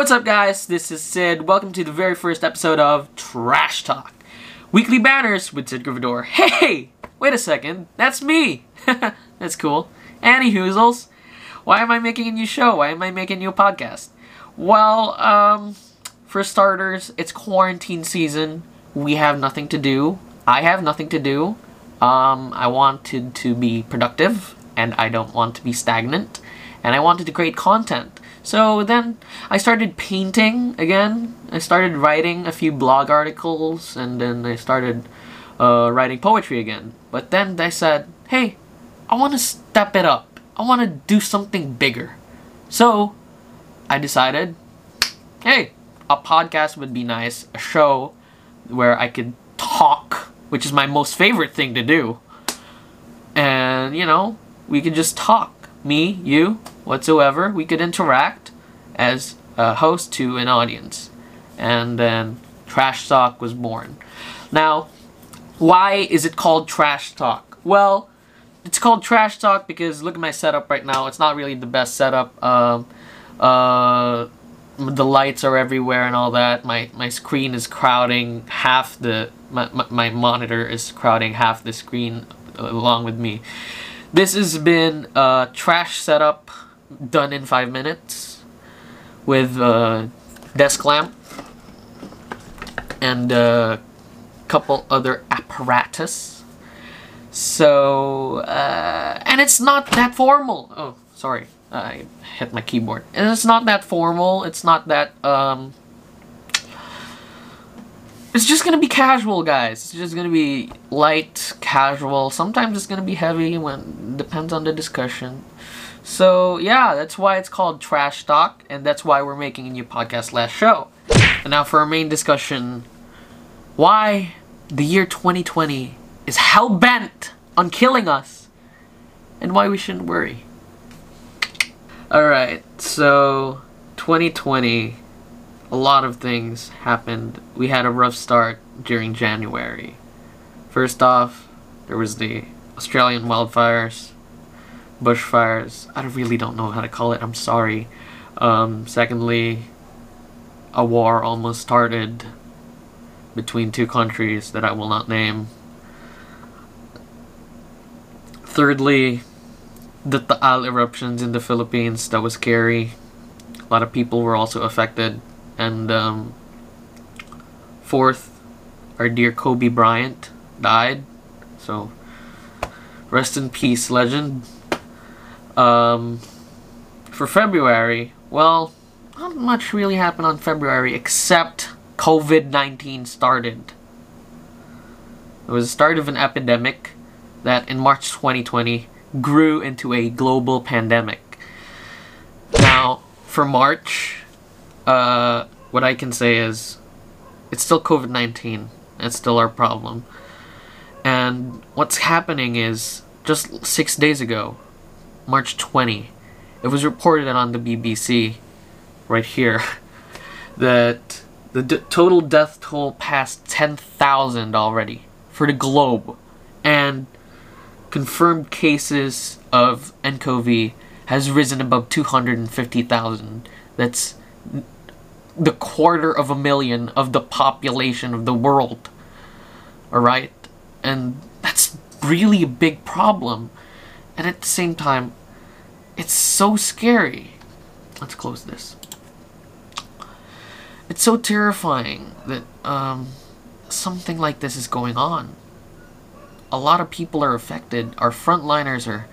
what's up, guys? This is Sid. Welcome to the very first episode of Trash Talk Weekly Banners with Sid Gryffindor. Hey! Wait a second. That's me! That's cool. Annie Hoozles. Why am I making a new show? Why am I making a new podcast? Well, um, for starters, it's quarantine season. We have nothing to do. I have nothing to do. Um, I wanted to be productive, and I don't want to be stagnant, and I wanted to create content. So then I started painting again. I started writing a few blog articles, and then I started uh, writing poetry again. But then I said, hey, I want to step it up. I want to do something bigger. So I decided, hey, a podcast would be nice, a show where I could talk, which is my most favorite thing to do. And, you know, we could just talk. Me, you, whatsoever. We could interact as a host to an audience. And then Trash Talk was born. Now, why is it called Trash Talk? Well, it's called Trash Talk because look at my setup right now. It's not really the best setup. Um, uh, the lights are everywhere and all that. My my screen is crowding half the my, my, monitor is crowding half the screen along with me. This has been a trash setup done in five minutes with a desk lamp and a couple other apparatus. So, uh, and it's not that formal. Oh, sorry. I hit my keyboard. And it's not that formal. It's not that, um... It's just gonna be casual, guys. It's just gonna be light, casual. Sometimes it's gonna be heavy, when depends on the discussion. So, yeah, that's why it's called Trash Talk, and that's why we're making a new podcast last show. And now for our main discussion, why the year 2020 is hell-bent on killing us, and why we shouldn't worry. Alright, so 2020, a lot of things happened. We had a rough start during January. First off, there was the Australian wildfires, bushfires. I really don't know how to call it, I'm sorry. Um, secondly, a war almost started between two countries that I will not name. Thirdly, the Taal eruptions in the Philippines, that was scary. A lot of people were also affected. And um, fourth, our dear Kobe Bryant died. So, rest in peace, legend. Um, for February, well, not much really happened on February except COVID-19 started. It was the start of an epidemic that in March 2020 grew into a global pandemic. Now, for March, uh, what I can say is it's still COVID 19. It's still our problem. And what's happening is just six days ago, March 20, it was reported on the BBC right here that the d- total death toll passed 10,000 already for the globe. And confirmed cases of nCoV has risen above 250,000. That's the quarter of a million of the population of the world. Alright? And that's really a big problem. And at the same time, it's so scary. Let's close this. It's so terrifying that um, something like this is going on a lot of people are affected. Our frontliners are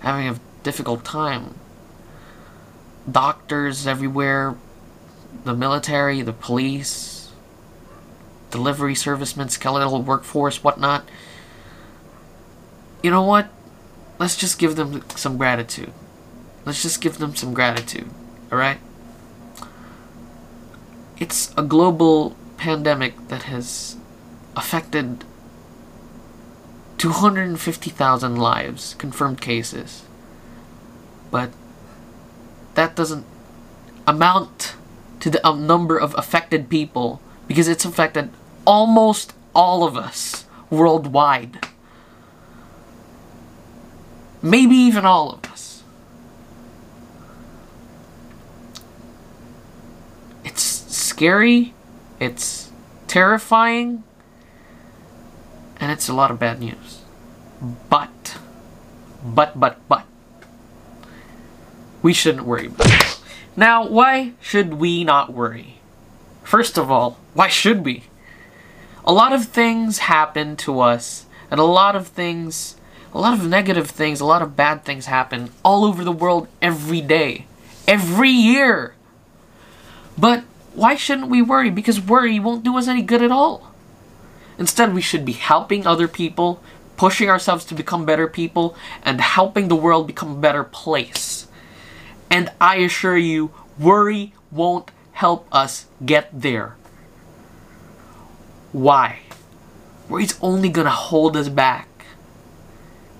having a difficult time. Doctors everywhere, the military, the police, delivery servicemen, skeletal workforce, whatnot. You know what? Let's just give them some gratitude. Let's just give them some gratitude, alright? It's a global pandemic that has affected 250,000 lives, confirmed cases. But that doesn't amount to the um, number of affected people because it's affected almost all of us worldwide. Maybe even all of us. It's scary, it's terrifying, and it's a lot of bad news. But, but, but, but, we shouldn't worry about it. Now, why should we not worry? First of all, why should we? A lot of things happen to us, and a lot of things, a lot of negative things, a lot of bad things happen all over the world every day, every year. But why shouldn't we worry? Because worry won't do us any good at all. Instead, we should be helping other people, pushing ourselves to become better people, and helping the world become a better place. And I assure you, worry won't help us get there. Why? Worry's only gonna hold us back.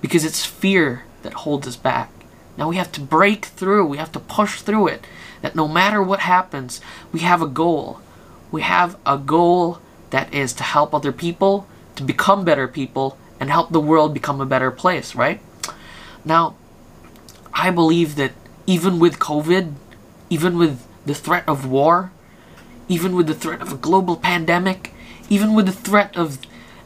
Because it's fear that holds us back. Now we have to break through, we have to push through it. That no matter what happens, we have a goal. We have a goal that is to help other people, to become better people, and help the world become a better place, right? Now, I believe that even with COVID, even with the threat of war, even with the threat of a global pandemic, even with the threat of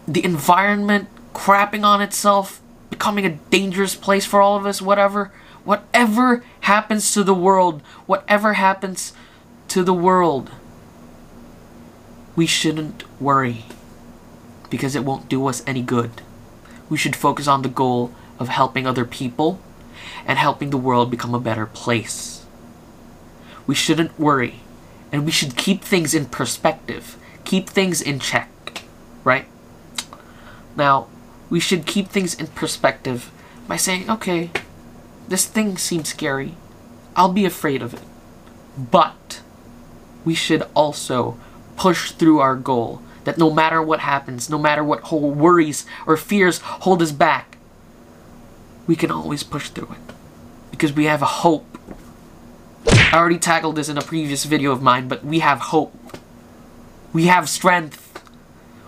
the environment crapping on itself, becoming a dangerous place for all of us, whatever, whatever happens to the world, whatever happens to the world, we shouldn't worry because it won't do us any good. We should focus on the goal of helping other people and helping the world become a better place. We shouldn't worry and we should keep things in perspective, keep things in check, right? Now, we should keep things in perspective by saying, okay, this thing seems scary. I'll be afraid of it. But we should also push through our goal. That no matter what happens, no matter what worries or fears hold us back, we can always push through it. Because we have a hope. I already tackled this in a previous video of mine, but we have hope. We have strength.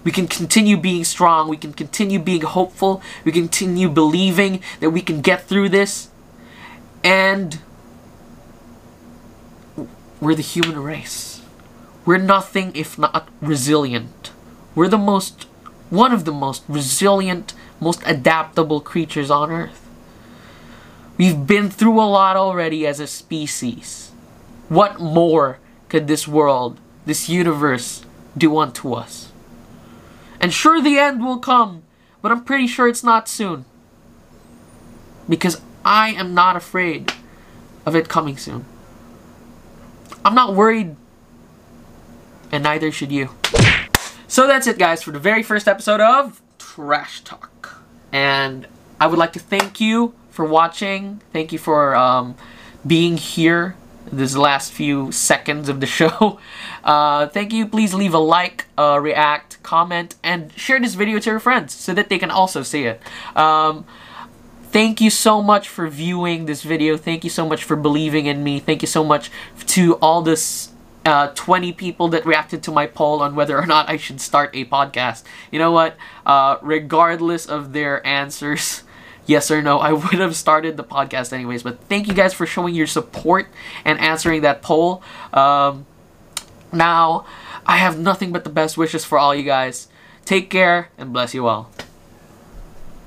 We can continue being strong. We can continue being hopeful. We continue believing that we can get through this. And we're the human race. We're nothing if not resilient. We're the most, one of the most resilient, most adaptable creatures on Earth. We've been through a lot already as a species. What more could this world, this universe, do unto us? And sure, the end will come, but I'm pretty sure it's not soon. Because I am not afraid of it coming soon. I'm not worried, and neither should you. So that's it, guys, for the very first episode of Trash Talk. And I would like to thank you for watching. Thank you for um, being here this last few seconds of the show. Uh, thank you. Please leave a like, uh, react, comment, and share this video to your friends so that they can also see it. Um, thank you so much for viewing this video. Thank you so much for believing in me. Thank you so much to all this uh, 20 people that reacted to my poll on whether or not I should start a podcast. You know what? Uh, regardless of their answers, yes or no, I would have started the podcast anyways. But thank you guys for showing your support and answering that poll. Um, now, I have nothing but the best wishes for all you guys. Take care and bless you all.